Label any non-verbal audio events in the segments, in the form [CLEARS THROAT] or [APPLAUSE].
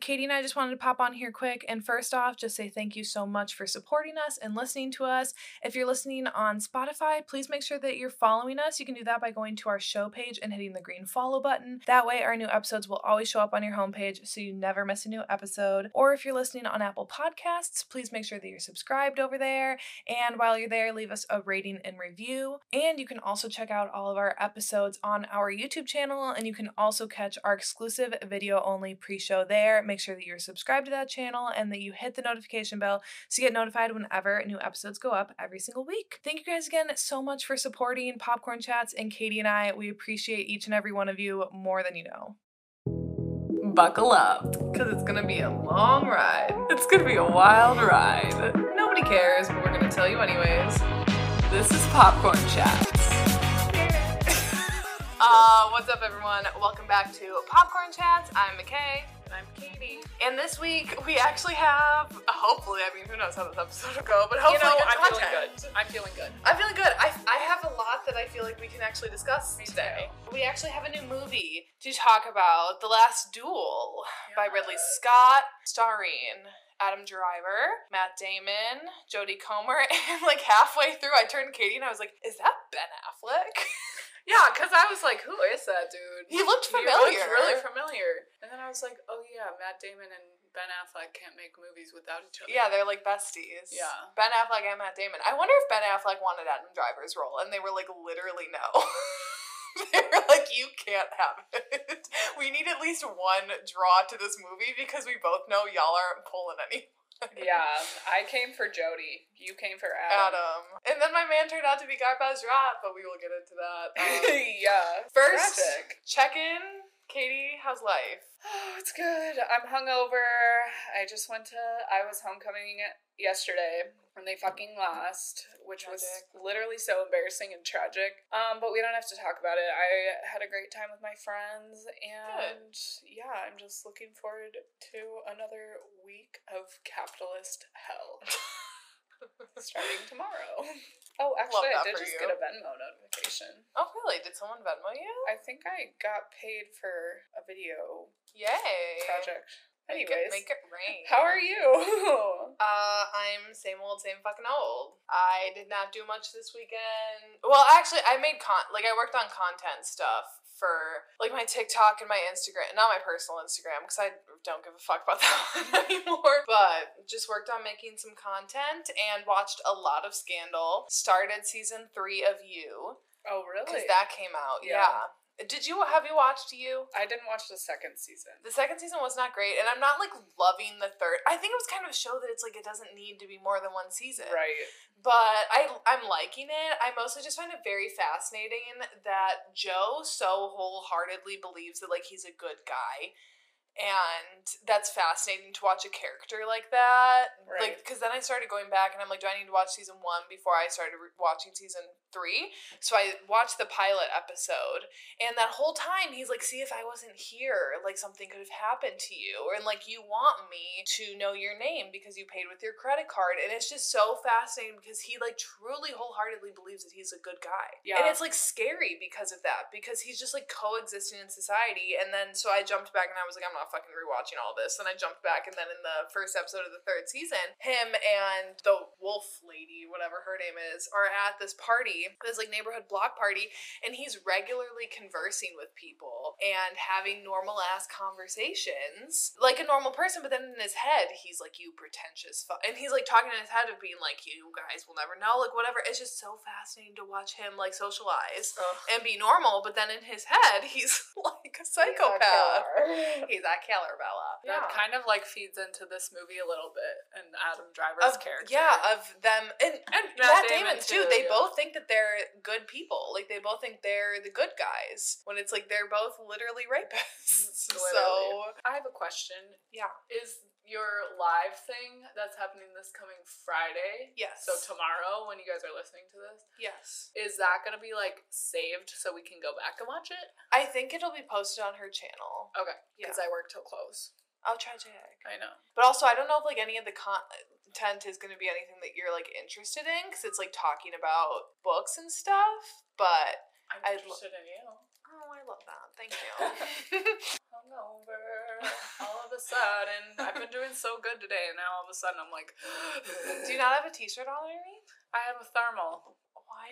Katie and I just wanted to pop on here quick and first off, just say thank you so much for supporting us and listening to us. If you're listening on Spotify, please make sure that you're following us. You can do that by going to our show page and hitting the green follow button. That way, our new episodes will always show up on your homepage so you never miss a new episode. Or if you're listening on Apple Podcasts, please make sure that you're subscribed over there. And while you're there, leave us a rating and review. And you can also check out all of our episodes on our YouTube channel, and you can also catch our exclusive video only pre show there. Make sure that you're subscribed to that channel and that you hit the notification bell so you get notified whenever new episodes go up every single week. Thank you guys again so much for supporting Popcorn Chats and Katie and I. We appreciate each and every one of you more than you know. Buckle up, because it's gonna be a long ride. It's gonna be a wild ride. Nobody cares, but we're gonna tell you anyways. This is Popcorn Chats. [LAUGHS] Uh, what's up, everyone? Welcome back to Popcorn Chats. I'm McKay. And I'm Katie. And this week we actually have, hopefully, I mean, who knows how this episode will go, but You hopefully, know, good I'm content. feeling good. I'm feeling good. I'm feeling good. I, I have a lot that I feel like we can actually discuss Me today. too. We actually have a new movie to talk about The Last Duel by Ridley Scott, starring Adam Driver, Matt Damon, Jodie Comer, [LAUGHS] and like halfway through, I turned Katie and I was like, is that Ben Affleck? [LAUGHS] Yeah, because I was like, who is that dude? He looked familiar. He looked really familiar. And then I was like, oh yeah, Matt Damon and Ben Affleck can't make movies without each other. Yeah, they're like besties. Yeah. Ben Affleck and Matt Damon. I wonder if Ben Affleck wanted Adam Driver's role, and they were like, literally no. [LAUGHS] they were like, you can't have it. We need at least one draw to this movie because we both know y'all aren't pulling any. Yeah, I came for Jodie. You came for Adam. Adam. And then my man turned out to be Rat, but we will get into that. [LAUGHS] Um, yeah. first, Tragic. check in. Katie, how's life? Oh, [SIGHS] it's good. I'm hungover. I just went to. I was homecoming yesterday, and they fucking lost, which Tragic. was literally so embarrassing and tragic. Um, but we don't have to talk about it. I had a great time with my friends, and yeah, I'm just looking forward to another week of capitalist hell [LAUGHS] [LAUGHS] starting tomorrow. [LAUGHS] Oh, actually, I did just you. get a Venmo notification. Oh, really? Did someone Venmo you? I think I got paid for a video Yay. project. Make Anyways, it, make it rain. [LAUGHS] how are you? Uh, I'm same old, same fucking old. I did not do much this weekend. Well, actually, I made con like I worked on content stuff for like my TikTok and my Instagram, not my personal Instagram because I don't give a fuck about [LAUGHS] that one anymore. But just worked on making some content and watched a lot of Scandal. Started season three of You oh, really? because that came out. Yeah. yeah. Did you have you watched You? I didn't watch the second season. The second season was not great, and I'm not like loving the third. I think it was kind of a show that it's like it doesn't need to be more than one season. Right. But I I'm liking it. I mostly just find it very fascinating that Joe so wholeheartedly believes that like he's a good guy. And that's fascinating to watch a character like that. Like, because then I started going back and I'm like, do I need to watch season one before I started re- watching season three? So I watched the pilot episode, and that whole time he's like, see, if I wasn't here, like something could have happened to you. And like, you want me to know your name because you paid with your credit card. And it's just so fascinating because he like truly wholeheartedly believes that he's a good guy. Yeah. And it's like scary because of that, because he's just like coexisting in society. And then so I jumped back and I was like, I'm not fucking rewatching all this. And I jumped back, and then in the first episode of the third season, him and the wolf lady, whatever her name is, are at this party, this like neighborhood block party, and he's regularly conversing with people and having normal ass conversations like a normal person, but then in his head, he's like, You pretentious fuck. And he's like talking in his head of being like, You guys will never know, like whatever. It's just so fascinating to watch him like socialize and be normal, but then in his head, he's [LAUGHS] like a psychopath. [LAUGHS] He's a killer, Bella. That kind of like feeds into this movie a little bit and Adam Driver's of, character. Yeah, of them and, and Matt Matt, Damon, Damon, too. too, They yeah. both think that they're good people. Like they both think they're the good guys when it's like they're both literally rapists. Mm, [LAUGHS] literally. So I have a question. yeah, Is your live thing that's happening this coming Friday? yes. So tomorrow, when you guys are listening to this, yes, is that gonna be like saved so we can go back and watch it? I think it'll be posted on her channel. Okay, Yeah. because I work till close. Oh, tragic. I know. But also, I don't know if like any of the content is going to be anything that you're like interested in because it's like talking about books and stuff. But I'm I'd interested in you. oh, I love that. Thank you. [LAUGHS] Hungover. all of a sudden, I've been doing so good today, and now all of a sudden I'm like, Do you not have a t-shirt on underneath? [GASPS] I have a thermal.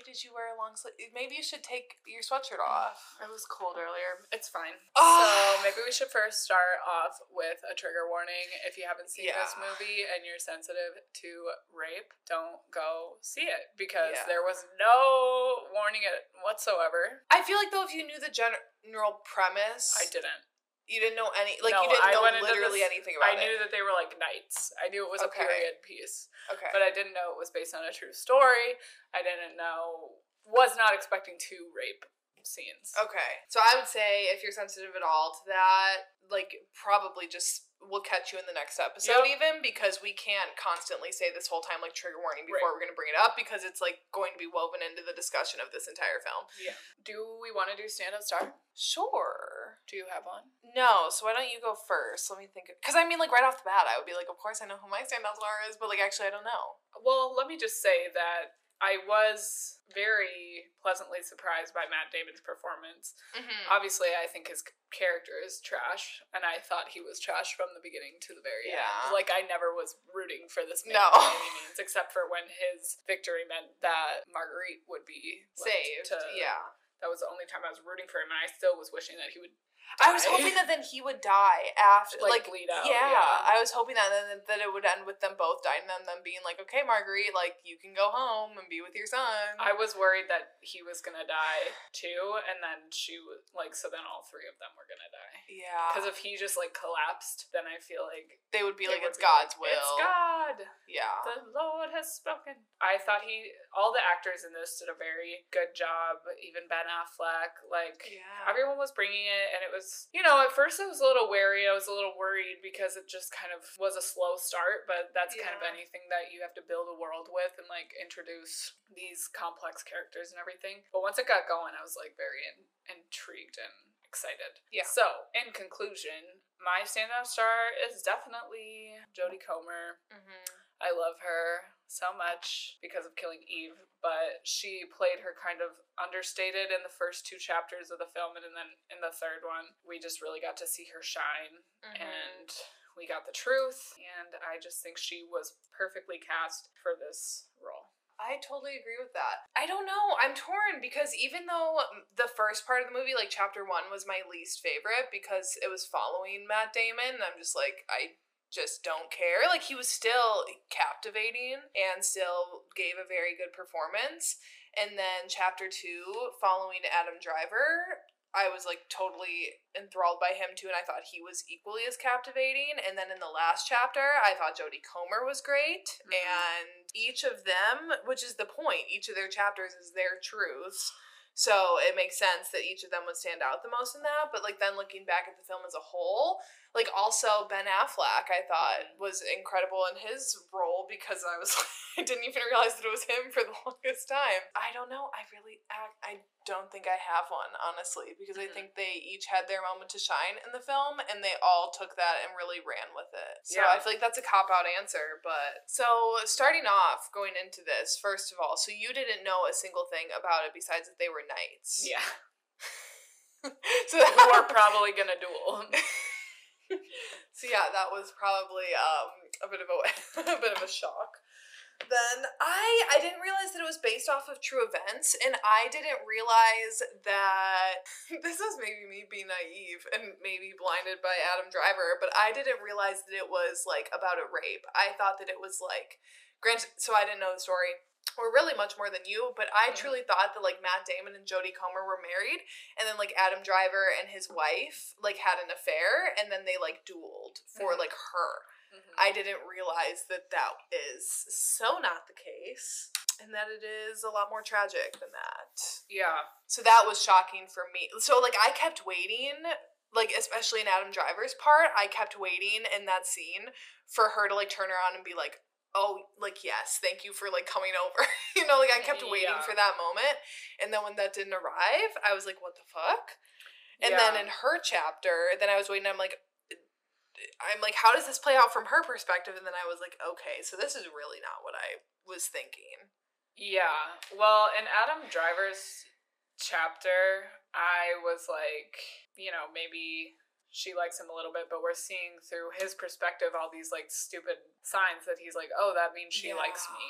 Why did you wear a long sleeve? Maybe you should take your sweatshirt off. It was cold earlier. It's fine. Ah. So maybe we should first start off with a trigger warning. If you haven't seen this movie and you're sensitive to rape, don't go see it because Yeah. there was no warning it whatsoever. I feel like though, if you knew the general premise, I didn't. You didn't know any, like No, you didn't I know literally this- anything about it I knew that they were like knights. I knew it was Okay. a period piece, Okay. but I didn't know it was based on a true story. I didn't know, was not expecting to rape scenes. Okay. So I would say if you're sensitive at all to that, like probably just we'll catch you in the next episode Yep. even because we can't constantly say this whole time like trigger warning before Right. we're going to bring it up because it's like going to be woven into the discussion of this entire film. Yeah. Do we want to do stand up star? Sure. Do you have one? No, so why don't you go first? Let me think. Because I mean, like right off the bat, I would be like, of course I know who my stand up star is, but like actually I don't know. Well, let me just say that I was very pleasantly surprised by Matt Damon's performance. Mm-hmm. Obviously, I think his character is trash, and I thought he was trash from the beginning to the very Yeah. end. Like, I never was rooting for this man No. by any means, except for when his victory meant that Marguerite would be Saved. to- yeah. That was the only time I was rooting for him, and I still was wishing that he would. I was hoping that then he would die after, Like, like, bleed out, Yeah, yeah. I was hoping that then that it would end with them both dying, and then them being like, "Okay, Marguerite, like you can go home and be with your son." I was worried that he was gonna die too, and then she was like, so then all three of them were gonna die. yeah, Because if he just like collapsed, then I feel like they would be like, would "It's be God's like, will." It's God. Yeah, The Lord has spoken. I thought he, all the actors in this did a very good job. Even Ben Affleck, like yeah. everyone was bringing it, and it was, you know, at first I was a little wary. I was a little worried because it just kind of was a slow start. But that's kind of anything that you have to build a world with and like introduce these complex characters and everything. But once it got going, I was like very in, intrigued and excited. Yeah. So, in conclusion, my standout star is definitely Jodie Comer. hmm I love her so much because of Killing Eve, but she played her kind of understated in the first two chapters of the film, and then in the third one, we just really got to see her shine, Mm-hmm. and we got the truth, and I just think she was perfectly cast for this role. I totally agree with that. I don't know. I'm torn because even though the first part of the movie, like chapter one, was my least favorite because it was following Matt Damon, I'm just like, I just don't care. Like, he was still captivating and still gave a very good performance. And then chapter two, following Adam Driver, I was like totally enthralled by him too, and I thought he was equally as captivating. And then in the last chapter, I thought Jodie Comer was great, Mhm. and each of them, which is the point, each of their chapters is their truths. So it makes sense that each of them would stand out the most in that. But like then looking back at the film as a whole, like also Ben Affleck, I thought was incredible in his role because I was [LAUGHS] I didn't even realize that it was him for the [LAUGHS] longest time. I don't know. I really I, I don't think I have one honestly because I Mhm. think they each had their moment to shine in the film and they all took that and really ran with it. So Yeah. I feel like that's a cop out answer, but so starting off going into this first of all, so you didn't know a single thing about it besides that they were knights. Yeah. [LAUGHS] so Who are probably gonna duel. So yeah, that was probably um a bit of a [LAUGHS] a bit of a shock. Then I I didn't realize that it was based off of true events, and I didn't realize that [LAUGHS] this is maybe me being naive and maybe blinded by Adam Driver, but I didn't realize that it was like about a rape. I thought that it was like, granted, so I didn't know the story. Or really much more than you, but I truly thought that like Matt Damon and Jodie Comer were married, and then like Adam Driver and his wife like had an affair, and then they like dueled for Mhm. like her. Mhm. I didn't realize that that is so not the case, and that it is a lot more tragic than that. yeah. So that was shocking for me. So like I kept waiting, like especially in Adam Driver's part, I kept waiting in that scene for her to like turn around and be like, "Oh, like yes, thank you for like coming over." [LAUGHS] you know, like I kept waiting Yeah. for that moment, and then when that didn't arrive, I was like, "What the fuck?" And then in her chapter, then I was waiting. I'm like, uh, I'm like, how does this play out from her perspective? And then I was like, okay, so this is really not what I was thinking. Yeah. Well, in Adam Driver's chapter, I was like, you know, maybe she likes him a little bit, but we're seeing through his perspective all these like stupid signs that he's like, oh, that means she Yeah. likes me,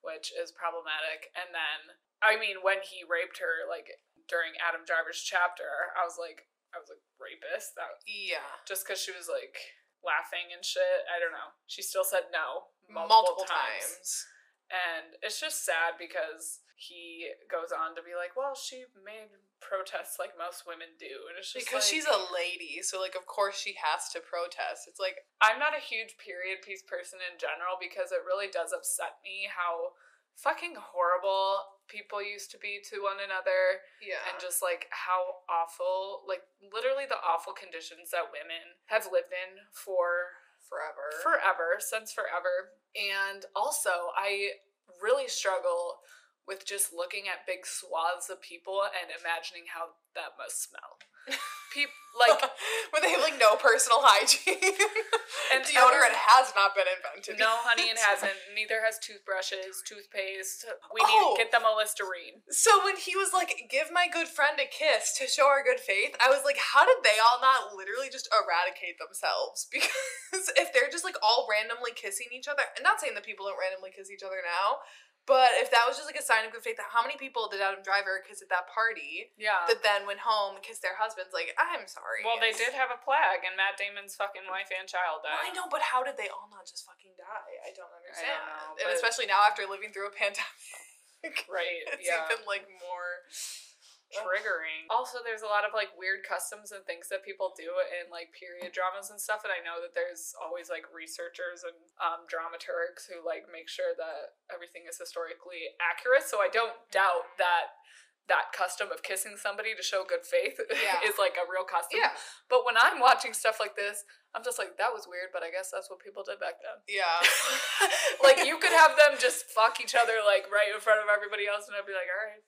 which is problematic. And then, I mean, when he raped her, like during Adam Driver's chapter, I was like, I was like, rapist? That Yeah. just because she was like laughing and shit. I don't know. She still said no Multiple, times. And it's just sad because he goes on to be like, well, she made protests like most women do. And it's just Because like- she's a lady, so like of course she has to protest. It's like I'm not a huge period piece person in general because it really does upset me how fucking horrible people used to be to one another yeah. and just like how awful, like literally the awful conditions that women have lived in for forever. forever, since forever. And also, I really struggle with just looking at big swaths of people and imagining how that must smell. People like [LAUGHS] when they have like no personal hygiene. [LAUGHS] And [LAUGHS] deodorant every- has not been invented. no, honey, it hasn't. Neither has toothbrushes, toothpaste. We Oh. need to get them a Listerine. So when he was like, "Give my good friend a kiss to show our good faith," I was like, "How did they all not literally just eradicate themselves?" Because if they're just like all randomly kissing each other, and not saying that people don't randomly kiss each other now, but if that was just like a sign of good faith, that how many people did Adam Driver kiss at that party Yeah. that then went home and kissed their husbands? Like, I'm sorry. well, they did have a plague, and Matt Damon's fucking wife and child Well, I know, but how did they all not just fucking die? I don't understand. I know, and especially now after living through a [LAUGHS] pandemic, Right. Yeah. It's yeah. even like more. Triggering. Also, there's a lot of like weird customs and things that people do in like period dramas and stuff. And I know that there's always like researchers and um, dramaturgs who like make sure that everything is historically accurate. So I don't doubt that that custom of kissing somebody to show good faith [LAUGHS] Yeah. is like a real custom. Yeah, But when I'm watching stuff like this, I'm just like, that was weird, but I guess that's what people did back then. yeah. [LAUGHS] like you could have them just fuck each other like right in front of everybody else, and I'd be like, all right.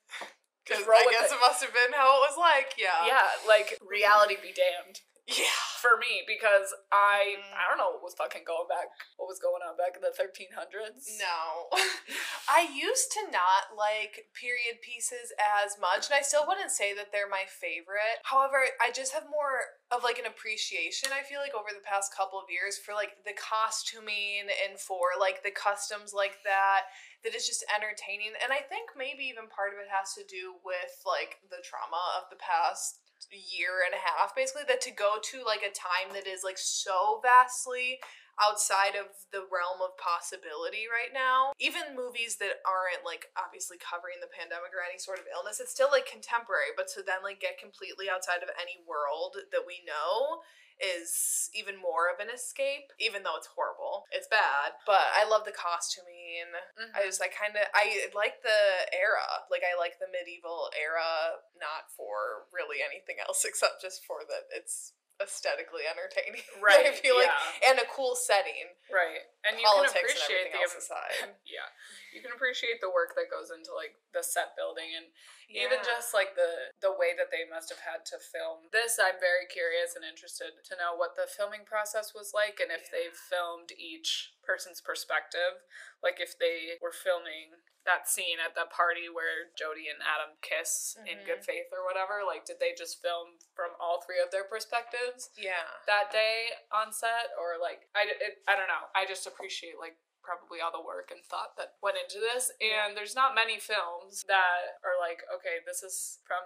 Because I guess it. it must have been how it was like. Yeah. yeah, like reality be damned Yeah. for me because I Mhm. I don't know what was fucking going back what was going on back in the 1300s. No. [LAUGHS] I used to not like period pieces as much, and I still wouldn't say that they're my favorite. However, I just have more of like an appreciation, I feel like, over the past couple of years for like the costuming and for like the customs like that, that is just entertaining. And I think maybe even part of it has to do with like the trauma of the past year and a half basically that to go to like a time that is like so vastly outside of the realm of possibility right now. Even movies that aren't like obviously covering the pandemic or any sort of illness, it's still like contemporary, but to then like get completely outside of any world that we know is even more of an escape, even though it's horrible. It's bad, but I love the costuming. Mhm. I just I kind of I like the era. Like I like the medieval era not for really anything else [LAUGHS] except just for that it's aesthetically entertaining. [LAUGHS] Right, I feel like yeah. and a cool setting. right. And you Politics can appreciate the aside. [LAUGHS] yeah. You can appreciate the work that goes into like the set building and even just like the the way that they must have had to film this i'm very curious and interested to know what the filming process was like and if Yeah. they filmed each person's perspective. Like if they were filming that scene at the party where Jodie and Adam kiss in Mhm. good faith or whatever like did they just film from all three of their perspectives yeah. that day on set? Or like I, it, I don't know. I just appreciate like probably all the work and thought that went into this. And there's not many films that are like okay this is from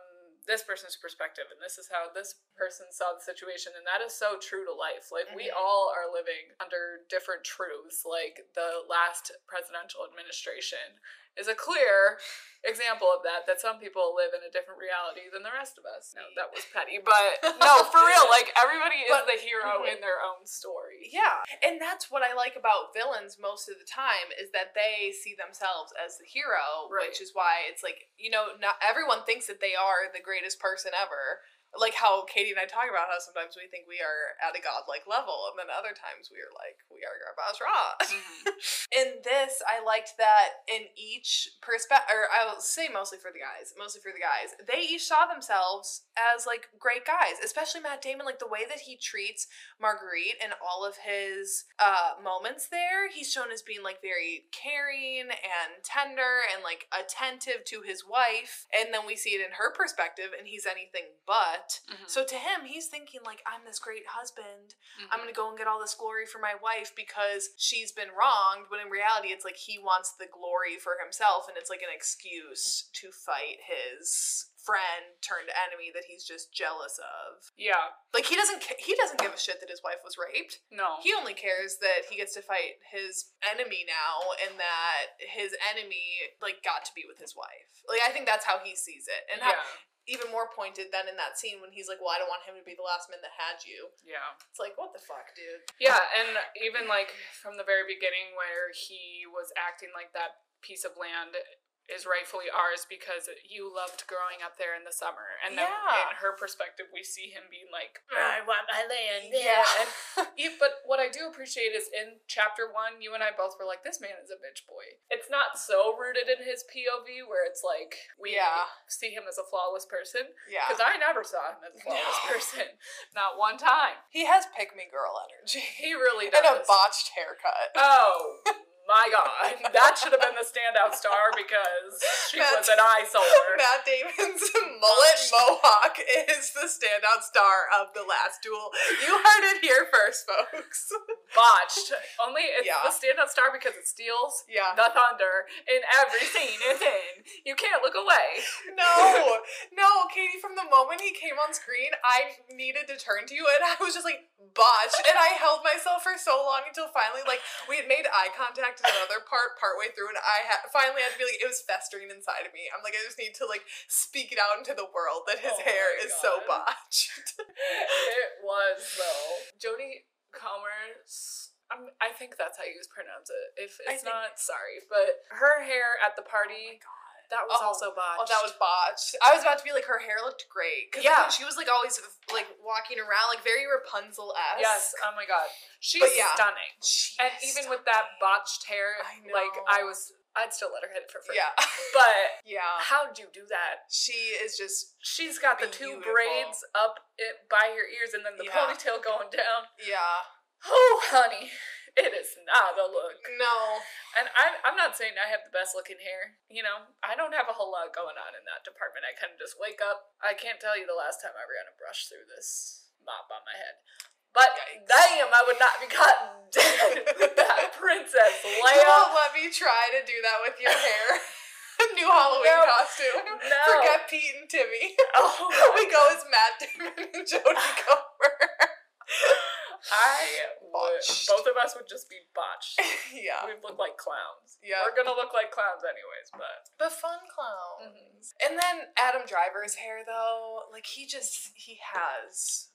this person's perspective and this is how this person saw the situation and that is so true to life like we Mhm. all are living under different truths like the last presidential administration is a clear example of that that some people live in a different reality than the rest of us no that was petty but [LAUGHS] no for real like everybody is But- the hero Mhm. in their own story Yeah. And that's what I like about villains most of the time is that they see themselves as the hero, Right. which is why it's like, you know, not everyone thinks that they are the greatest person ever, like how Katie and I talk about how sometimes we think we are at a godlike level, and then other times we are like we are garbage raw. Mhm. in this, I liked that in each perspective, or I will say mostly for the guys, mostly for the guys, they each saw themselves as like great guys, especially Matt Damon. Like the way that he treats Marguerite and all of his uh, moments there, he's shown as being like very caring and tender and like attentive to his wife. And then we see it in her perspective, and he's anything but. Mhm. So to him, he's thinking like, I'm this great husband. Mhm. I'm gonna go and get all this glory for my wife because she's been wronged. But in reality, it's like he wants the glory for himself, and it's like an excuse to fight his friend turned enemy that he's just jealous of. yeah. Like he doesn't ca- he doesn't give a shit that his wife was raped. No. He only cares that he gets to fight his enemy now, and that his enemy like got to be with his wife. Like I think that's how he sees it, and how, yeah. Even more pointed than in that scene when he's like, "Well, I don't want him to be the last man that had you." Yeah. It's like, what the fuck, dude? Yeah, and even like from the very beginning where he was acting like that piece of land is rightfully ours because you loved growing up there in the summer. And then Yeah. in her perspective we see him being like, mm, I want my land. Yeah. And [LAUGHS] Yeah, but what I do appreciate is in chapter one, you and I both were like, this man is a bitch boy. It's not so rooted in his POV where it's like we Yeah. see him as a flawless person. yeah. Because I never saw him as a flawless No. person. [LAUGHS] Not one time. He has pick me girl energy. He really does. [LAUGHS] And a botched haircut. Oh my god. That should have been the standout star because she Matt- was an eyesore. [LAUGHS] Matt Damon's [LAUGHS] mullet mohawk is the standout star of the last duel. You heard it here first, folks. Botched. Only it's Yeah. the standout star because it steals Yeah. the thunder in every scene it's in. You can't look away. No, no, Katie, from the moment he came on screen, I needed to turn to you and I was just like, botched. And I held myself for so long until finally, like, we had made eye contact in another part, partway through, and I had finally had to be like, it was festering inside of me. I'm like, I just need to, like, speak it out into the world that his Oh hair is so botched. [LAUGHS] it was though. Jodie Comer. I'm, I think that's how you pronounce it. If it's not, sorry. But her hair at the oh party, that was Oh, also botched. Oh, that was botched. I was about to be like, her hair looked great. Because Yeah. she was like always like walking around, like very Rapunzel esque. Yes. Oh my god. She's But yeah. stunning. And even with that botched hair, I like. I was, I'd still let her hit it for free. Yeah. [LAUGHS] But yeah. how'd you do that? She is just, She's got the two braids up it, by her ears and then the Yeah. ponytail going down. yeah. Oh, honey, [LAUGHS] it is not a look. No. And I'm, I'm not saying I have the best looking hair. You know, I don't have a whole lot going on in that department. I kind of just wake up. I can't tell you the last time I ran a brush through this mop on my head. But damn, I would not be caught dead with that [LAUGHS] princess You Leia. won't let me try to do that with your hair. [LAUGHS] New Halloween No. costume. No. Forget Pete and Timmy. Oh we go as Matt Damon and Jodie Comer. I would, Botched. both of us would just be botched. [LAUGHS] yeah. We'd look like clowns. Yeah. We're gonna look like clowns anyways, but But fun clowns. Mm-hmm. And then Adam Driver's hair, though, like he just he has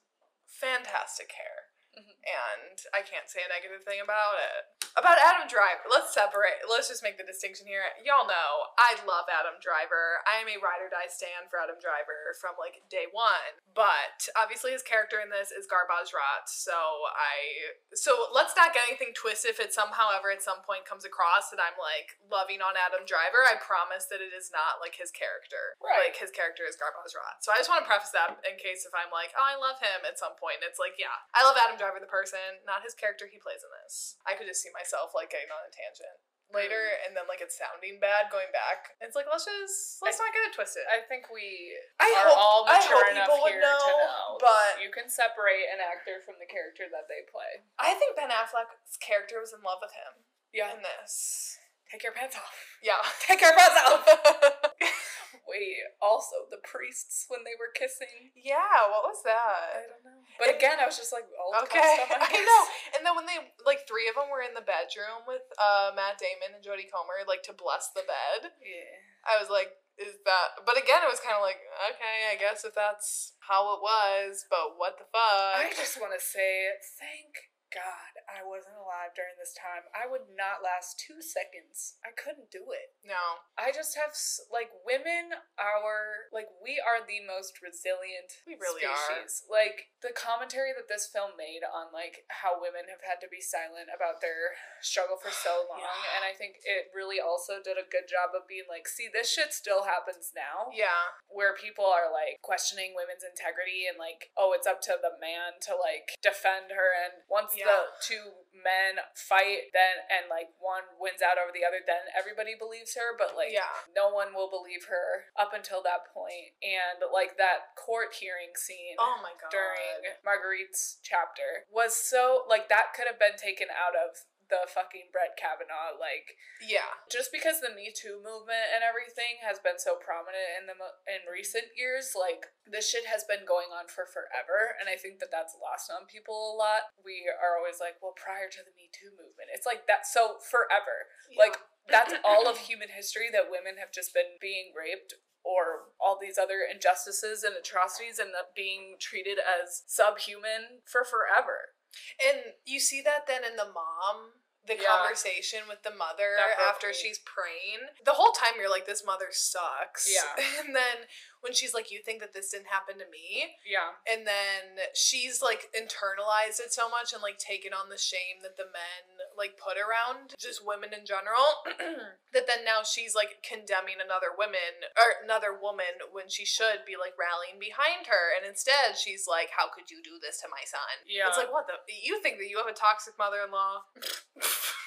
fantastic hair. Mhm. And I can't say a negative thing about it. About Adam Driver, let's separate. Let's just make the distinction here. Y'all know I love Adam Driver. I am a ride or die stan for Adam Driver from like day one. But obviously his character in this is garbage rot. So I so let's not get anything twisted if it somehow ever at some point comes across that I'm like loving on Adam Driver. I promise that it is not like his character. Right. Like his character is garbage rot. So I just want to preface that in case if I'm like, oh, I love him at some point. It's like, yeah, I love Adam Driver the person, not his character he plays in this. I could just see myself like getting on a tangent later Mm. and then like it's sounding bad going back. It's like let's just let's not get it twisted. I think we I are hope- all I mature hope enough people would here to know, know. but- you can separate an actor from the character that they play. I think Ben Affleck's character was in love with him Yeah. in this. Take your pants off. Yeah, [LAUGHS] take your pants off. [LAUGHS] Wait, also the priests when they were kissing. yeah, what was that? I don't know. But again, I was just like, all Okay, custom, [LAUGHS] I guess. know. And then when they like three of them were in the bedroom with uh Matt Damon and Jodie Comer, like to bless the bed. Yeah. I was like, is that? But again, it was kind of like, okay, I guess if that's how it was, but what the fuck? I just want to say thank God, I wasn't alive during this time. I would not last two seconds. I couldn't do it. No. I just have like women are like we are the most resilient we really species. Are. Like the commentary that this film made on like how women have had to be silent about their struggle for so [SIGHS] long, yeah. and I think it really also did a good job of being like, see, this shit still happens now. Yeah, where people are like questioning women's integrity and like, oh, it's up to the man to like defend her, and once yeah. The two men fight, then and like one wins out over the other, then everybody believes her, but like yeah. no one will believe her up until that point, and like that court hearing scene. Oh my god! During Marguerite's chapter was so like that could have been taken out of the fucking Brett Kavanaugh like yeah. just because the Me Too movement and everything has been so prominent in the in recent years like this shit has been going on for forever and I think that that's lost on people a lot. We are always like well prior to the Me Too movement. It's like that so forever. Yeah. like that's [LAUGHS] all of human history that women have just been being raped or all these other injustices and atrocities and being treated as subhuman for forever and you see that then in the mom the yeah. conversation with the mother after she's praying. The whole time you're like, this mother sucks. Yeah. [LAUGHS] And then when she's like, you think that this didn't happen to me? Yeah. And then she's like internalized it so much and like taken on the shame that the men like put around just women in general [CLEARS THROAT] that then now she's like condemning another woman or another woman when she should be like rallying behind her. And instead she's like, how could you do this to my son? Yeah. It's like, what the? You think that you have a toxic mother [LAUGHS] in law?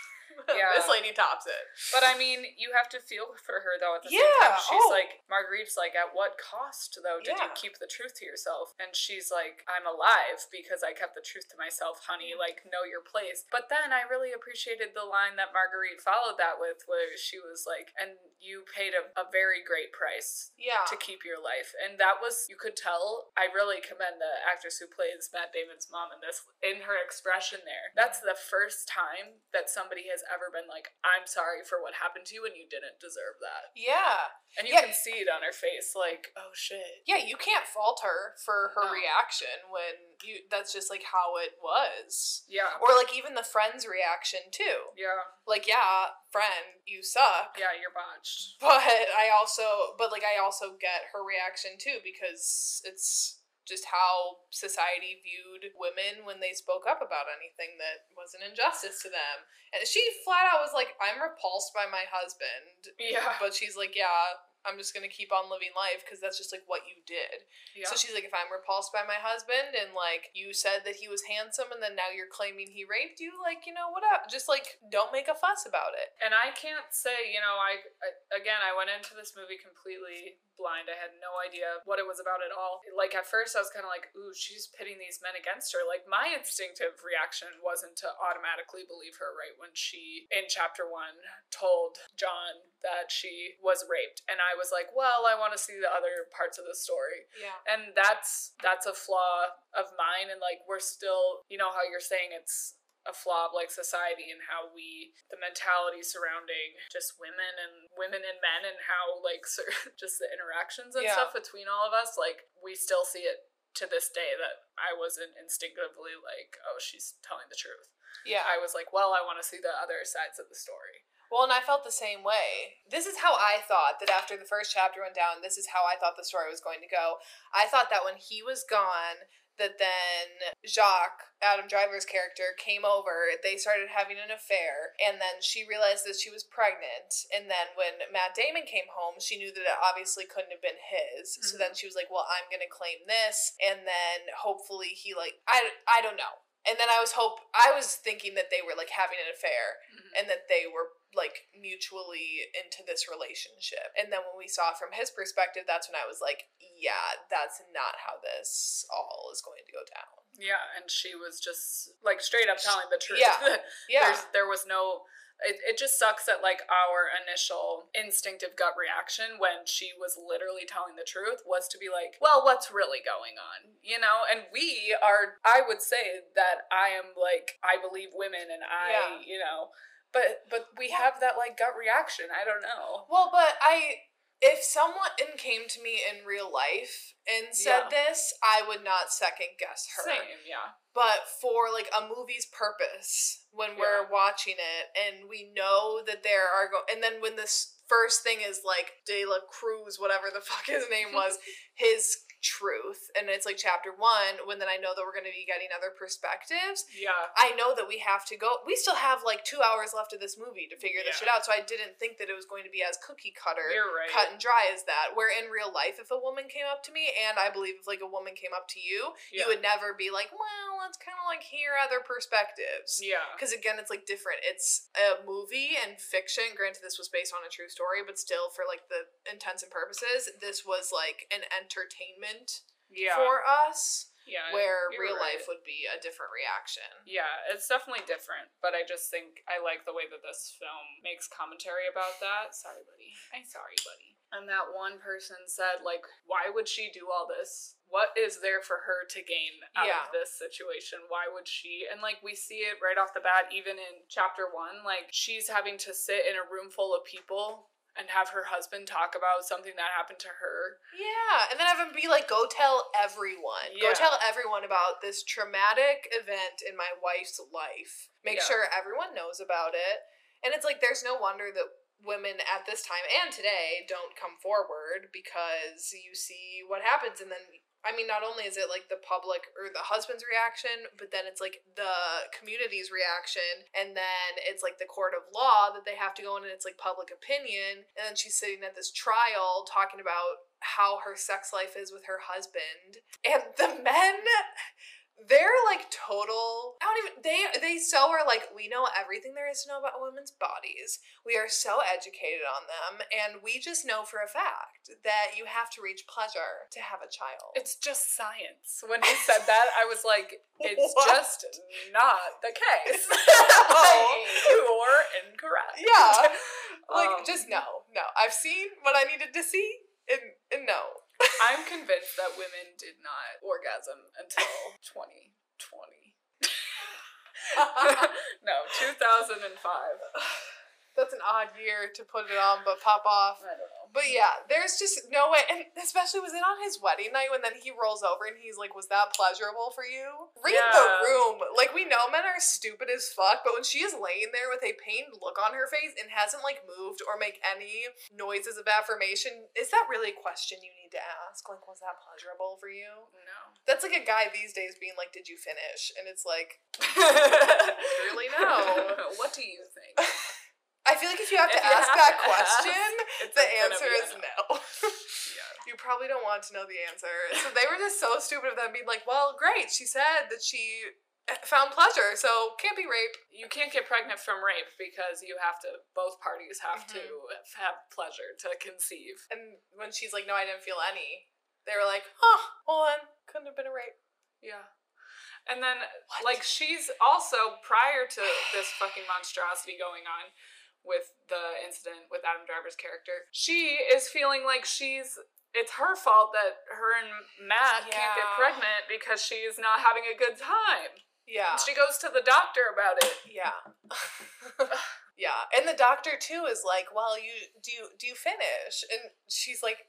Yeah. this lady tops it. But I mean, you have to feel for her though at the yeah. same time. She's oh. like, Marguerite's like, at what cost though did yeah. you keep the truth to yourself? And she's like, I'm alive because I kept the truth to myself, honey. Like, know your place. But then I really appreciated the line that Marguerite followed that with, where she was like, and you paid a, a very great price yeah. to keep your life. And that was, you could tell, I really commend the actress who plays Matt Damon's mom in this, in her expression there. That's the first time that somebody has ever been like, I'm sorry for what happened to you and you didn't deserve that. Yeah. And you yeah. can see it on her face, like, oh shit. Yeah, you can't fault her for her no. reaction when you that's just like how it was. Yeah. Or like even the friend's reaction too. Yeah. Like, yeah, friend, you suck. Yeah, you're botched. But I also but like I also get her reaction too because it's just how society viewed women when they spoke up about anything that was an injustice to them. And she flat out was like, I'm repulsed by my husband. Yeah. But she's like, yeah, I'm just gonna keep on living life because that's just like what you did. Yeah. So she's like, if I'm repulsed by my husband and like you said that he was handsome and then now you're claiming he raped you, like you know what up? Just like don't make a fuss about it. And I can't say, you know, I, I again I went into this movie completely blind. I had no idea what it was about at all. Like at first I was kind of like, ooh, she's pitting these men against her. Like my instinctive reaction wasn't to automatically believe her right when she in chapter 1 told John that she was raped and I was like, well, I want to see the other parts of the story. Yeah. And that's that's a flaw of mine and like we're still, you know how you're saying it's a flaw of like society and how we the mentality surrounding just women and women and men and how like [LAUGHS] just the interactions and yeah. stuff between all of us like we still see it to this day that I wasn't instinctively like oh she's telling the truth. Yeah. I was like, well, I want to see the other sides of the story. Well, and I felt the same way. This is how I thought that after the first chapter went down, this is how I thought the story was going to go. I thought that when he was gone, that then Jacques, Adam Driver's character, came over. They started having an affair, and then she realized that she was pregnant. And then when Matt Damon came home, she knew that it obviously couldn't have been his. Mm-hmm. So then she was like, "Well, I'm gonna claim this," and then hopefully he like I I don't know. And then I was hope I was thinking that they were like having an affair, mm-hmm. and that they were like mutually into this relationship. And then when we saw from his perspective, that's when I was like, yeah, that's not how this all is going to go down. Yeah, and she was just like straight up telling the truth. Yeah. [LAUGHS] yeah. There was no it, it just sucks that like our initial instinctive gut reaction when she was literally telling the truth was to be like well what's really going on you know and we are i would say that i am like i believe women and i yeah. you know but but we have that like gut reaction. I don't know. Well, but I if someone came to me in real life and said Yeah. this, I would not second guess her. Same, yeah. But for like a movie's purpose, when we're watching it and we know that there are go and then when this first thing is like De La Cruz, whatever the [LAUGHS] fuck his name was, [LAUGHS] his truth, and it's like chapter one, when then I know that we're gonna be getting other perspectives. Yeah. I know that we have to go. We still have like two hours left of this movie to figure this shit out. So I didn't think that it was going to be as cookie cutter, right. cut and dry as that. Where in real life, if a woman came up to me, and I believe if like a woman came up to you, Yeah. you would never be like, well, let's kind of like hear other perspectives. Yeah. Because again, it's like different. It's a movie and fiction. Granted, this was based on a true story, but still, for like the intents and purposes, this was like an entertainment Yeah. for us. yeah. Where real right. life would be a different reaction. Yeah, it's definitely different, but I just think I like the way that this film makes commentary about that. Sorry, buddy. I'm sorry, buddy. And that one person said, like, why would she do all this? What is there for her to gain out Yeah. of this situation? Why would she? And, like, we see it right off the bat, even in chapter one. Like, she's having to sit in a room full of people and have her husband talk about something that happened to her. Yeah, and then have him be like, go tell everyone. Go tell everyone about this traumatic event in my wife's life. Make Yeah. sure everyone knows about it. And it's like, there's no wonder that women at this time and today don't come forward because you see what happens. And then, I mean, not only is it like the public or the husband's reaction, but then it's like the community's reaction. And then it's like the court of law that they have to go in and it's like public opinion. And then she's sitting at this trial talking about how her sex life is with her husband. And the men they're like total I don't even they they so are like we know everything there is to know about women's bodies. We are so educated on them and we just know for a fact that you have to reach pleasure to have a child. It's just science. When he said that, I was like, it's [LAUGHS] What? just not the case. [LAUGHS] [LAUGHS] You're incorrect. Yeah. like Um, just no. No. I've seen what I needed to see and, and no. I'm convinced that women did not orgasm until [LAUGHS] 2020. [LAUGHS] no, 2005. [LAUGHS] That's an odd year to put it on, but pop off. I don't know. But yeah, there's just no way, and especially was it on his wedding night when then he rolls over and he's like, "Was that pleasurable for you?" Read the room. Like we know men are stupid as fuck, but when she is laying there with a pained look on her face and hasn't like moved or make any noises of affirmation, is that really a question you need to ask? Like, was that pleasurable for you? No. That's like a guy these days being like, "Did you finish?" And it's like, [LAUGHS] really no. [LAUGHS] what do you think? [LAUGHS] I feel like if you have to you ask have that to question, It's the answer is no. Yeah. You probably don't want to know the answer. So they were just so stupid of them being like, well, great, she said that she found pleasure, so can't be rape. You can't get pregnant from rape because you have to, both parties have to Mm-hmm. have pleasure to conceive. And when she's like, no, I didn't feel any, they were like, oh, well then, couldn't have been a rape. Yeah. And then, What? like, she's also, prior to this fucking monstrosity going on with the incident with Adam Driver's character, she is feeling like she's. It's her fault that her and Matt can't get pregnant because she's not having a good time. Yeah. And she goes to the doctor about it. Yeah. [LAUGHS] yeah. And the doctor too is like, well, you do you do you finish? And she's like,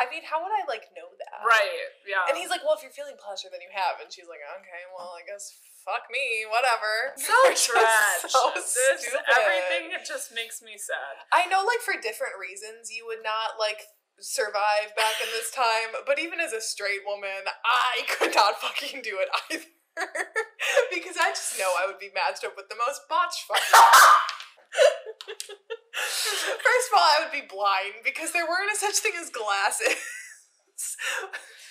I mean, how would I like know that? Right, yeah. And he's like, well, if you're feeling pleasure, then you have. And she's like, okay, well, I guess fuck me, whatever. so [LAUGHS] trash. so this, stupid. everything it just makes me sad. I know, like, for different reasons, you would not, like, survive back in this time, but even as a straight woman, I [LAUGHS] could not fucking do it either. [LAUGHS] because I just know I would be matched up with the most botched fucking. First of all, I would be blind because there weren't a such thing as glasses.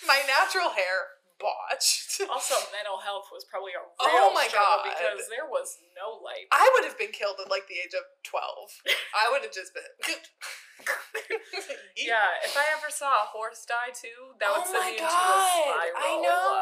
My natural hair botched. [LAUGHS] Also, mental health was probably a Oh real my struggle God. because there was no light. I would have been killed at like the age of 12. [LAUGHS] I would have just been. [LAUGHS] [LAUGHS] Yeah, if I ever saw a horse die too, that would oh send my me into a god! spiral. I know.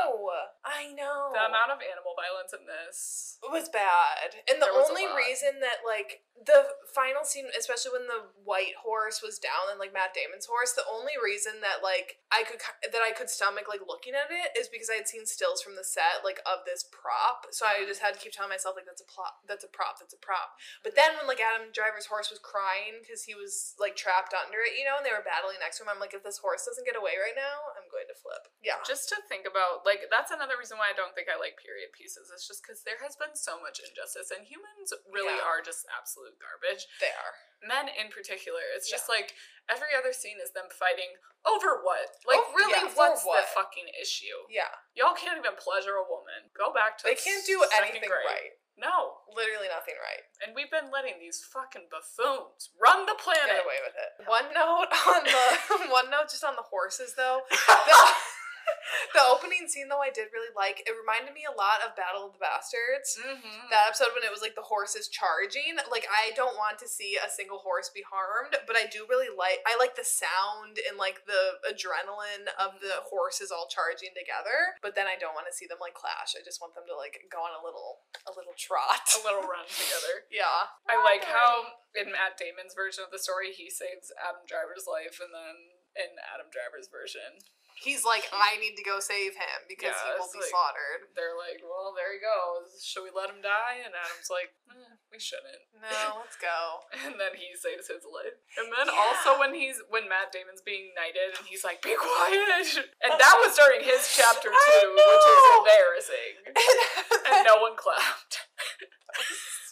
I know. The amount of animal violence in this. was bad. And the There was a only reason that like the final scene, especially when the white horse was down and like Matt Damon's horse, the only reason that like I could that I could stomach like looking at it is because I had seen stills from the set like of this prop. So I just had to keep telling myself like that's a plot, that's a prop, that's a prop. But then when like Adam Driver's horse was crying because he was like trapped under it, you know, and they were battling next to him. I'm like, if this horse doesn't get away right now, I'm going to flip. Yeah. Just to think about, like, that's another reason why I don't think I like period pieces. It's just because there has been so much injustice, and humans really Yeah. are just absolute garbage. They are. Men in particular, it's just like every other scene is them fighting over what? Like, Oh, really, yeah, what's what? the fucking issue? Yeah. Y'all can't even pleasure a woman. Go back to They can't do anything grade. right. No. Literally nothing right. And we've been letting these fucking buffoons run the Get planet. away with it. One note on the [LAUGHS] one note just on the horses though. [LAUGHS] [LAUGHS] The, opening scene though I did really like. It reminded me a lot of Battle of the Bastards. Mm-hmm. That episode when it was like the horses charging. Like I don't want to see a single horse be harmed, but I do really like I like the sound and like the adrenaline of the horses all charging together. But then I don't want to see them like clash. I just want them to like go on a little a little trot. a little run [LAUGHS] together. Yeah. I like how in Matt Damon's version of the story he saves Adam Driver's life, and then in Adam Driver's version, He's like, I need to go save him because Yeah, he will be like- slaughtered. they're like, "Well, there he goes. Should we let him die?" And Adam's like, eh, "We shouldn't." No, let's go. [LAUGHS] And then he saves his life. And then Yeah. also when he's when Matt Damon's being knighted and he's like, "Be quiet," and that was during his [LAUGHS] chapter two, which is embarrassing, [LAUGHS] and no one clapped.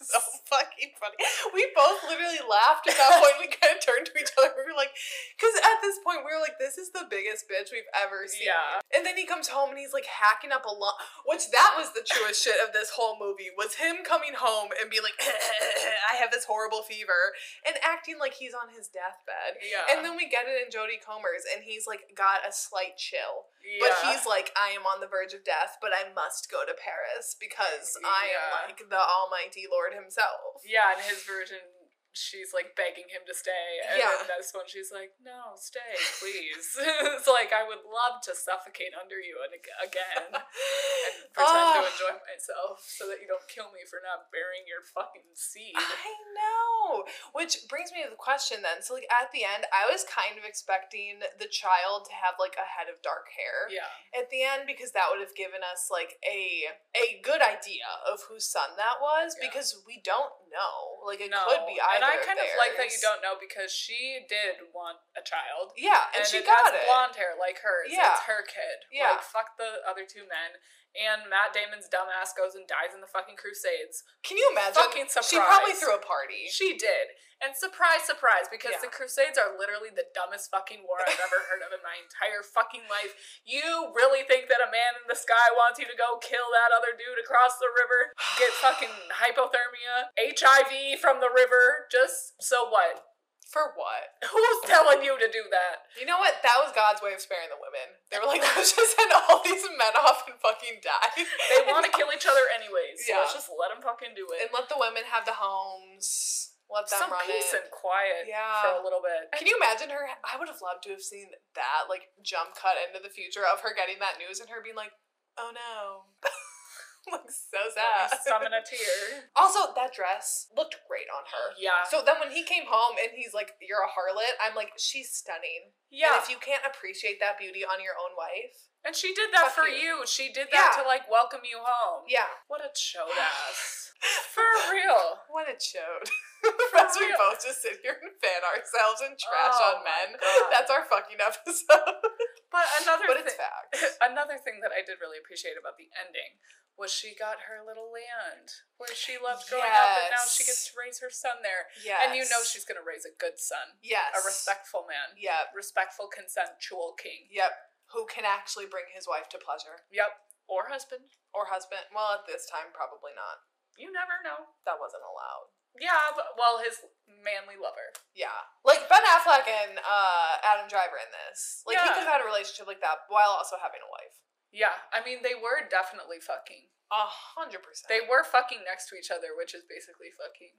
[LAUGHS] so fucking funny. We both literally laughed at that [LAUGHS] point. We kind of turned to each other. We were like, because at this point we were like, this is the biggest bitch we've ever seen. Yeah. And then he comes home and he's like hacking up a lot, which that was the truest shit of this whole movie was him coming home and being like, [LAUGHS] I have this horrible fever, and acting like he's on his deathbed. Yeah. And then we get it in Jodie Comer's, and he's like got a slight chill. Yeah. But he's like, I am on the verge of death, but I must go to Paris because I am like the almighty Lord himself. Yeah, and his version, she's like begging him to stay, and Yeah. in this one, she's like, "No, stay, please." [LAUGHS] it's like I would love to suffocate under you and again, and [LAUGHS] pretend to enjoy myself, so that you don't kill me for not burying your fucking seed. I know. Which brings me to the question then. So like at the end, I was kind of expecting the child to have like a head of dark hair. Yeah, At the end, because that would have given us like a a good idea of whose son that was, Yeah. because we don't know. Like it no, could be either. And I kind of, like that you don't know because she did want a child. Yeah, and, And, she it got it. blonde hair like hers. Yeah. It's her kid. Yeah. Like, fuck the other two men. And Matt Damon's dumbass goes and dies in the fucking Crusades. Can you imagine? Fucking surprise. She probably threw a party. She did. And surprise, surprise, because Yeah. the Crusades are literally the dumbest fucking war I've ever heard of in my entire fucking life. You really think that a man in the sky wants you to go kill that other dude across the river? Get [SIGHS] fucking hypothermia, HIV from the river, just so what? For what? [LAUGHS] Who's telling you to do that? You know what? That was God's way of sparing the women. They were like, [LAUGHS] let's just send all these men off and fucking die. They want to kill each other anyways, so Yeah. let's just let them fucking do it. and let the women have the homes. Let them Some run peace it. and quiet Yeah. for a little bit. Can you imagine her? I would have loved to have seen that, like, jump cut into the future of her getting that news and her being like, oh no. [LAUGHS] like, so sad. summon a tear. [LAUGHS] Also, that dress looked great on her. Yeah. So then when he came home and he's like, you're a harlot, I'm like, she's stunning. Yeah. And if you can't appreciate that beauty on your own wife, And she did that Fuck for you. you. She did that Yeah. to like welcome you home. yeah. What a chode ass. For real. What a chode. [LAUGHS] As we both just sit here and fan ourselves and trash Oh on men. God. That's our fucking episode. But another but it's facts. [LAUGHS] another thing that I did really appreciate about the ending was she got her little land where she loved growing up and now she gets to raise her son there. Yes. And you know she's gonna raise a good son. Yes. A respectful man. Yep. Respectful consensual king. Yep. Who can actually bring his wife to pleasure. Yep. Or husband. Or husband. Well, at this time, probably not. You never know. That wasn't allowed. Yeah, but well his manly lover. Yeah. Like Ben Affleck and uh, Adam Driver in this. Like, he could have had a relationship like that while also having a wife. Yeah. I mean they were definitely fucking. A hundred percent. They were fucking next to each other, which is basically fucking.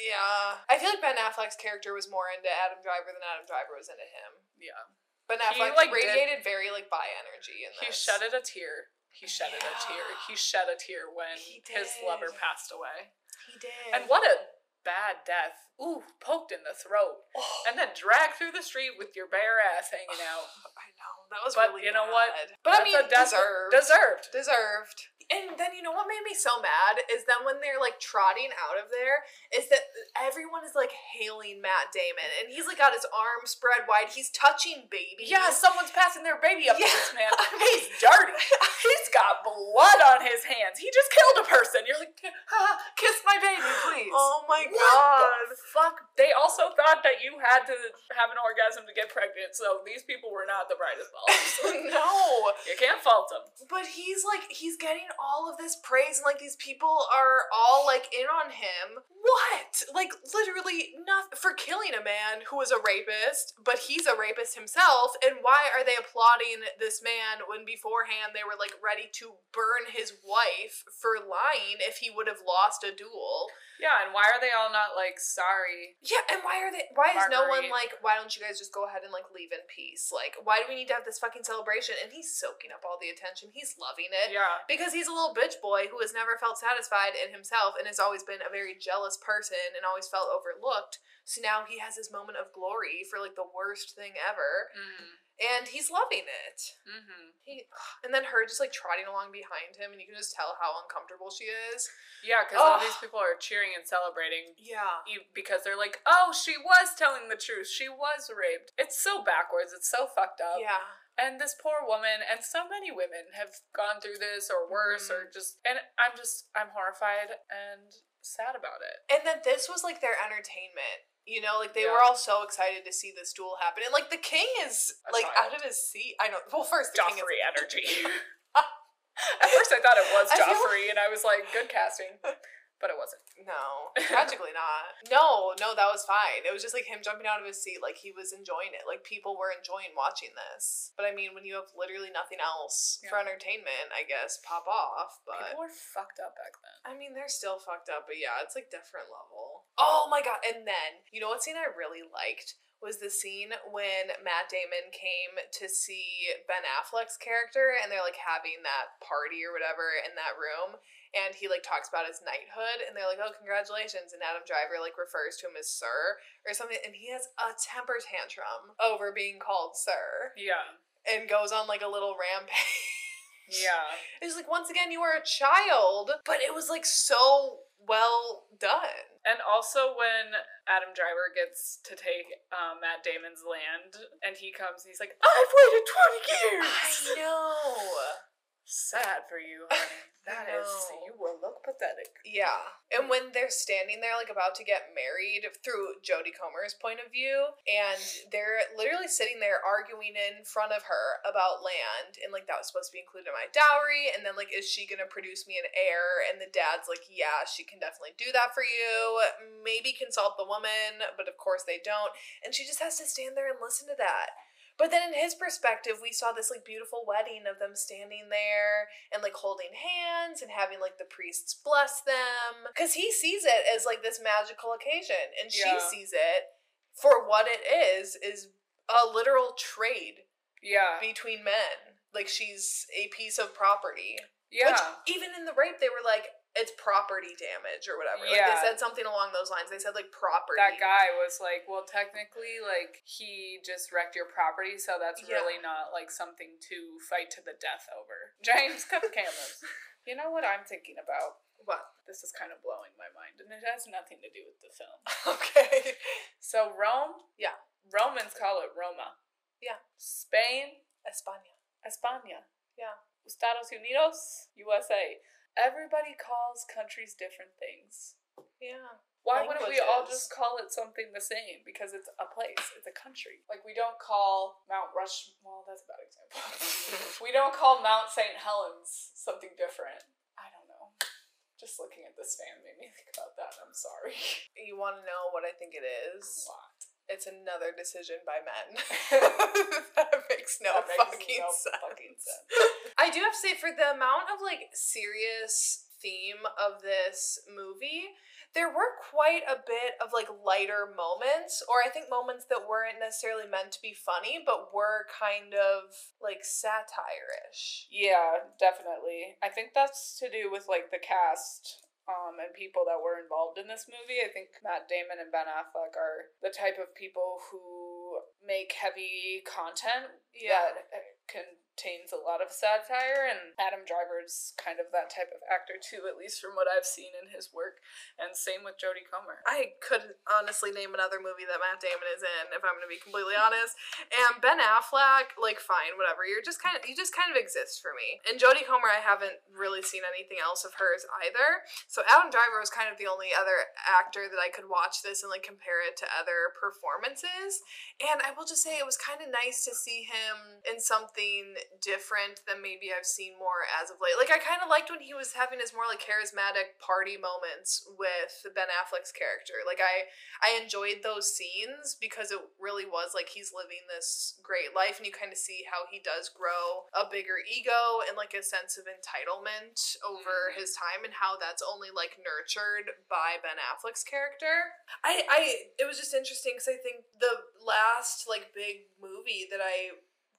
Yeah. I feel like Ben Affleck's character was more into Adam Driver than Adam Driver was into him. Yeah. Ben He, Affleck like, did- radiated very like bi energy in He shedded a tear. He shedded a tear. He shed a tear when his lover passed away. He did. And what a bad death. Ooh, poked in the throat. Oh, And then dragged through the street with your bare ass hanging out. Oh, I know that was But really. you know what? bad. But I mean, deserved. Deserved. deserved. And then you know what made me so mad is then when they're like trotting out of there is that everyone is like hailing Matt Damon, and he's like got his arms spread wide. He's touching babies. Yeah, someone's passing their baby up Yeah. to this man. [LAUGHS] I mean- He's dirty. [LAUGHS] He's got blood on his hands. He just killed a person. You're like, "Ah, kiss my baby, please. Oh my What god. the fuck? They also thought that you had to have an orgasm to get pregnant, so these people were not the brightest bulbs. [LAUGHS] no. you can't fault them. But he's like he's getting all of this praise and like these people are all like in on him. What? Like literally nothing for killing a man who was a rapist, but he's a rapist himself. And why are they applauding this man when beforehand they were like ready to burn his wife for lying if he would have lost a duel? Yeah, and why are they all not like sorry? Yeah, and why are they? Why is no one like? Why don't you guys just go ahead and like leave in peace? Like, why do we need to have this fucking celebration? And he's soaking up all the attention. He's loving it Yeah. because he's a little bitch boy who has never felt satisfied in himself and has always been a very jealous person and always felt overlooked. So now he has his moment of glory for like the worst thing ever, Mm, and he's loving it. hmm He, and then her just like trotting along behind him, and you can just tell how uncomfortable she is. Yeah, because all these people are cheering and celebrating Yeah. because they're like, oh, she was telling the truth. She was raped. It's so backwards. It's so fucked up. Yeah. And this poor woman, and so many women have gone through this or worse, or just, and I'm just, I'm horrified and sad about it. And then this was like their entertainment. You know, like they Yeah. were all so excited to see this duel happen. And like the king is A like child. out of his seat. I know. Well, first the Joffrey energy. [LAUGHS] At first, I thought it was [LAUGHS] I Joffrey, and I was like, good casting, [LAUGHS] but it wasn't. No, [LAUGHS] tragically not. No, no, that was fine. It was just like him jumping out of his seat, like he was enjoying it. Like people were enjoying watching this. But I mean, when you have literally nothing else for entertainment, I guess pop off. But People were fucked up back then. I mean, they're still fucked up. But yeah, it's like different level. Oh my god! And then you know what scene I really liked was the scene when Matt Damon came to see Ben Affleck's character, and they're like having that party or whatever in that room and he like talks about his knighthood and they're like oh congratulations and adam driver like refers to him as sir or something and he has a temper tantrum over being called sir Yeah. and goes on like a little rampage Yeah. [LAUGHS] it's like once again you are a child but it was like so well done And also when Adam Driver gets to take um, Matt Damon's land and he comes and he's like, I've waited 20 years! i know Sad for you, [SIGHS] honey. That is, you will look pathetic. Yeah. And when they're standing there, like about to get married through Jodie Comer's point of view, and they're literally sitting there arguing in front of her about land, and like that was supposed to be included in my dowry, and then like, is she gonna produce me an heir? And the dad's like, yeah, she can definitely do that for you. Maybe consult the woman, but of course they don't. And she just has to stand there and listen to that. But then in his perspective, we saw this like beautiful wedding of them standing there and like holding hands and having like the priests bless them because he sees it as like this magical occasion and she Yeah. sees it for what it is is a literal trade Yeah. between men like she's a piece of property Yeah. which even in the rape they were like it's property damage or whatever like they said something along those lines they said like property that guy was like, well, technically, like, he just wrecked your property, so that's Yeah. really not, like, something to fight to the death over. [LAUGHS] James, cut the cameras. you know what I'm thinking about? what This is kind of blowing my mind, and it has nothing to do with the film. [LAUGHS] okay So, Rome? Yeah. Romans call it Roma. Yeah. Spain? España España. Yeah. Estados Unidos? USA. Everybody calls countries different things. yeah Why wouldn't we all just call it something the same? Because it's a place, it's a country. Like we don't call Mount Rush. Well, that's a bad example. [LAUGHS] we don't call Mount St. Helens something different. I don't know. Just looking at this fan made me think about that. I'm sorry. you want to know what I think it is What? It's another decision by men. [LAUGHS] that makes no That makes fucking no sense. fucking sense. I do have to say, for the amount of like serious theme of this movie, there were quite a bit of like lighter moments, or I think moments that weren't necessarily meant to be funny, but were kind of like satire-ish. Yeah, definitely. I think that's to do with like the cast um, and people that were involved in this movie. I think Matt Damon and Ben Affleck are the type of people who make heavy content Yeah. that can contains a lot of satire, and Adam Driver's kind of that type of actor too, at least from what I've seen in his work. And same with Jodie Comer. I could honestly name another movie that Matt Damon is in, if I'm going to be completely honest. And Ben Affleck, like, fine, whatever. You're just kind of you just kind of exist for me. And Jodie Comer, I haven't really seen anything else of hers either. So Adam Driver was kind of the only other actor that I could watch this and like compare it to other performances. And I will just say it was kind of nice to see him in something different than maybe I've seen more as of late. Like I kind of liked when he was having his more like charismatic party moments with Ben Affleck's character. Like I I enjoyed those scenes because it really was like he's living this great life and you kind of see how he does grow a bigger ego and like a sense of entitlement over Mhm. his time and how that's only like nurtured by Ben Affleck's character. I I it was just interesting cuz I think the last like big movie that I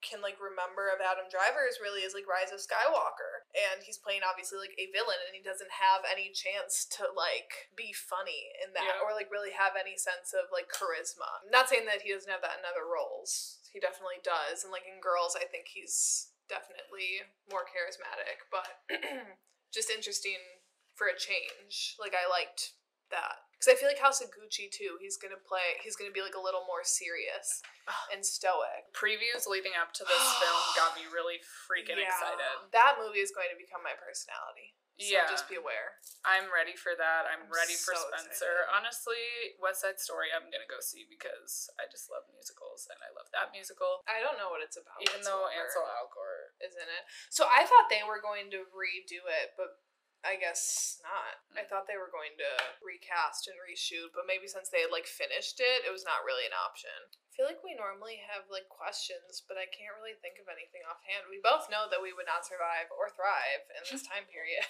can like remember of Adam Driver is really is like Rise of Skywalker and he's playing obviously like a villain and he doesn't have any chance to like be funny in that Yeah. or like really have any sense of like charisma. I'm not saying that he doesn't have that in other roles. He definitely does and like in girls I think he's definitely more charismatic but [CLEARS THROAT] just interesting for a change. Like I liked that because I feel like House of Gucci too. He's gonna play. He's gonna be like a little more serious and stoic. Previews leading up to this [GASPS] film got me really freaking Yeah. excited. That movie is going to become my personality. So Yeah. just be aware. I'm ready for that. I'm, I'm ready for so Spencer. excited. Honestly, West Side Story I'm gonna go see because I just love musicals and I love that musical. I don't know what it's about. Even though Ansel Elgort is in it. So I thought they were going to redo it, but I guess not. I mm. thought they were going to recast and reshoot, but maybe since they had like finished it, it was not really an option. I feel like we normally have like questions, but I can't really think of anything offhand. We both know that we would not survive or thrive in this time period.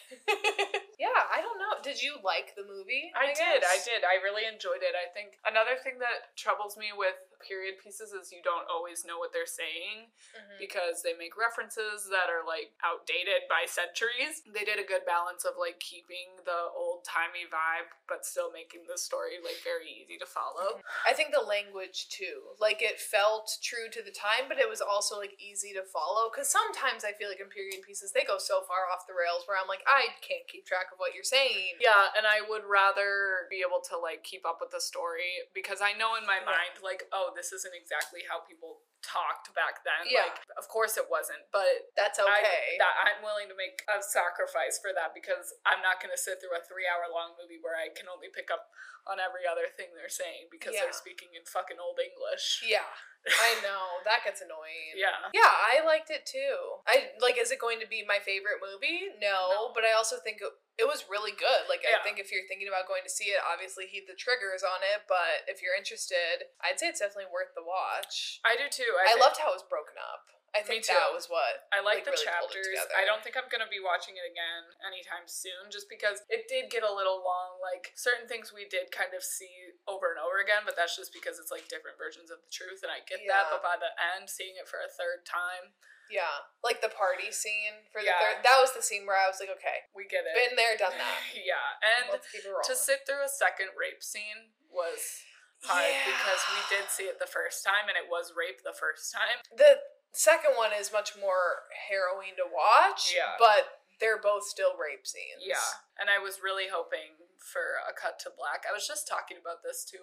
[LAUGHS] yeah, I don't know. Did you like the movie? I, did, I did. I really enjoyed it. I think another thing that troubles me with period pieces is you don't always know what they're saying Mhm. because they make references that are like outdated by centuries. They did a good balance of like keeping the old timey vibe but still making the story like very easy to follow. I think the language too. Like it felt true to the time, but it was also like easy to follow. Because sometimes I feel like in period pieces they go so far off the rails where I'm like, I can't keep track of what you're saying. Yeah, and I would rather be able to like keep up with the story because I know in my Yeah. mind like, oh, this isn't exactly how people talked back then. Yeah. Like, of course it wasn't, but That's I, okay. that I'm willing to make a sacrifice for that because I'm not going to sit through a three hour long movie where I can only pick up on every other thing they're saying because Yeah. they're speaking in fucking old English. yeah, I know that gets annoying. Yeah. Yeah, I liked it too. I like. Is it going to be my favorite movie? No, No. but I also think it, it was really good. Like, I think if you're thinking about going to see it, obviously heed the triggers on it. But if you're interested, I'd say it's definitely worth the watch. I do too. I, thi- loved how it was broken up. I think that was what I like, like, the really chapters. I don't think I'm gonna be watching it again anytime soon, just because it did get a little long. Like certain things we did kind of see over and over again, but that's just because it's like different versions of the truth, and I get Yeah. that. But by the end, seeing it for a third time, Yeah, like the party scene for the Yeah. third. That was the scene where I was like, okay, we get it. been there, done that. [LAUGHS] yeah, and Let's keep it rolling. to sit through a second rape scene was hard because we did see it the first time, and it was rape the first time. the second one is much more harrowing to watch. Yeah. but they're both still rape scenes. Yeah, and I was really hoping for a cut to black. I was just talking about this to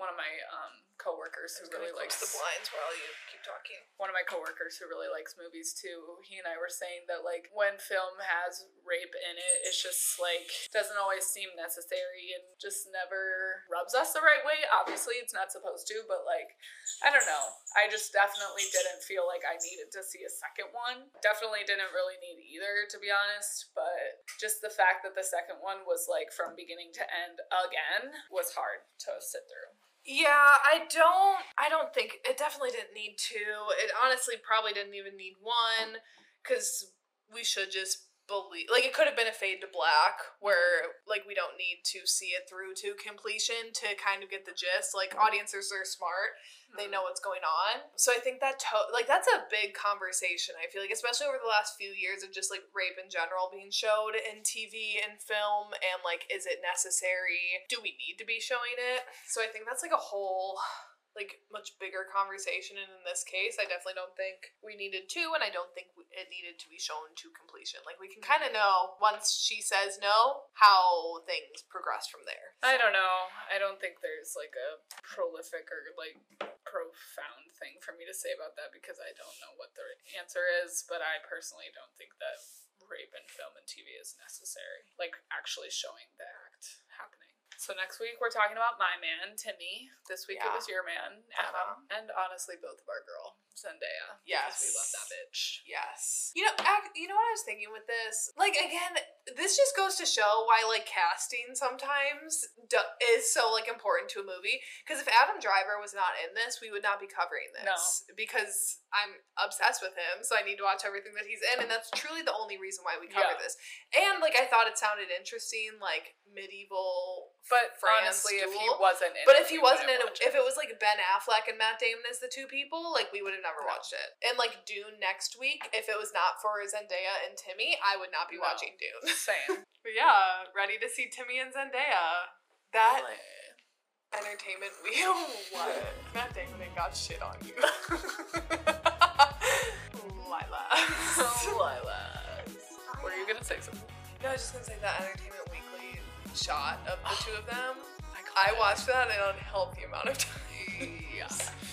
one of my um, coworkers who really likes the blinds while you keep talking. one of my coworkers who really likes movies too. He and I were saying that like when film has rape in it, it's just like doesn't always seem necessary and just never rubs us the right way. Obviously, it's not supposed to, but like I don't know. I just definitely didn't feel like I needed to see a second one. Definitely didn't really need either, to be honest. But just the fact that the second one was like from beginning to end again was hard to sit through. Yeah, I don't. I don't think it definitely didn't need two. It honestly probably didn't even need one, because we should just believe. Like it could have been a fade to black, where like we don't need to see it through to completion to kind of get the gist. Like audiences are smart; they mm-hmm. know what's going on. So I think that to- like that's a big conversation. I feel like, especially over the last few years of just like rape in general being showed in TV and film, and like, is it necessary? Do we need to be showing it? So I think that's like a whole like much bigger conversation and in this case i definitely don't think we needed to and i don't think it needed to be shown to completion like we can kind of know once she says no how things progress from there I don't know. I don't think there's like a prolific or like profound thing for me to say about that because I don't know what the answer is, but I personally don't think that rape in film and TV is necessary. Like actually showing the act happening. So next week we're talking about my man, Timmy. This week it was your man, Adam. Uh-huh. And honestly both of our girl, Zendaya. Yes. Because we love that bitch. Yes. You know, ac- you know what I was thinking with this? Like again, this just goes to show why like casting sometimes do- is so like important to a movie. Because if Adam Driver was not in this, we would not be covering this. No. Because I'm obsessed with him, so I need to watch everything that he's in, and that's truly the only reason why we cover Yeah. this. And like I thought it sounded interesting, like medieval. But France honestly, if he wasn't in But it, if he wasn't in wouldn't it, if it was like Ben Affleck and Matt Damon as the two people, like we would have never No. watched it. And like Dune next week, if it was not for Zendaya and Timmy, I would not be No. watching Dune. [LAUGHS] Same. But yeah, ready to see Timmy and Zendaya. That entertainment wheel. [LAUGHS] what? Matt Damon ain't got shit on you. [LAUGHS] Lila. Lila. Were you gonna say something? No, I was just gonna say that Entertainment Weekly shot of the [SIGHS] two of them. I I watched that an unhealthy amount of times. Yeah. [LAUGHS]